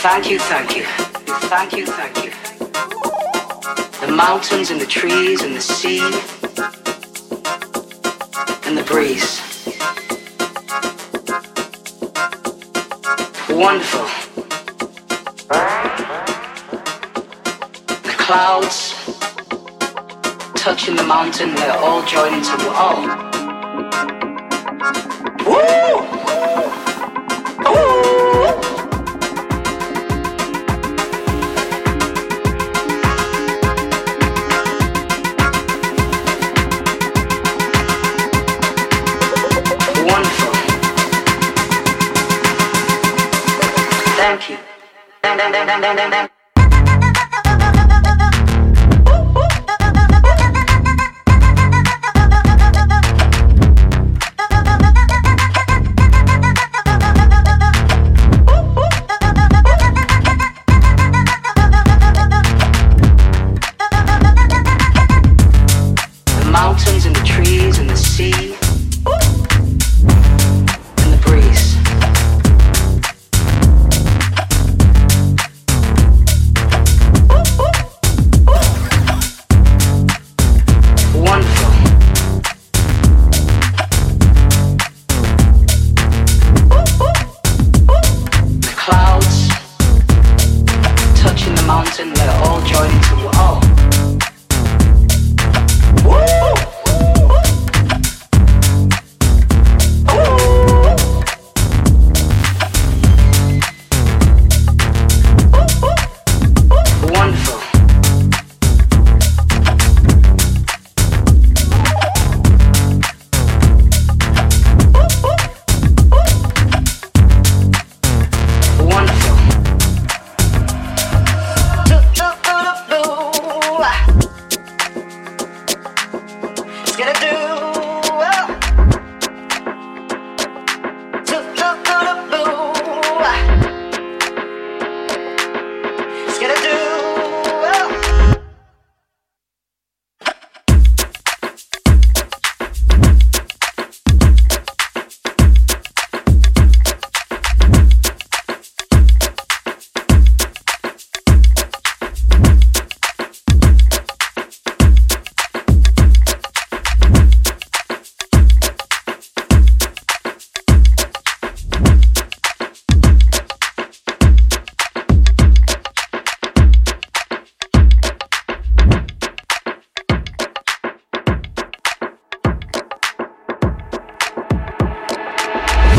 Thank you, thank you. Thank you, thank you. The mountains and the trees and the sea and the breeze. Wonderful. The clouds touching the mountain, they're all joining to, oh, thank you. The mountains and the trees and the sea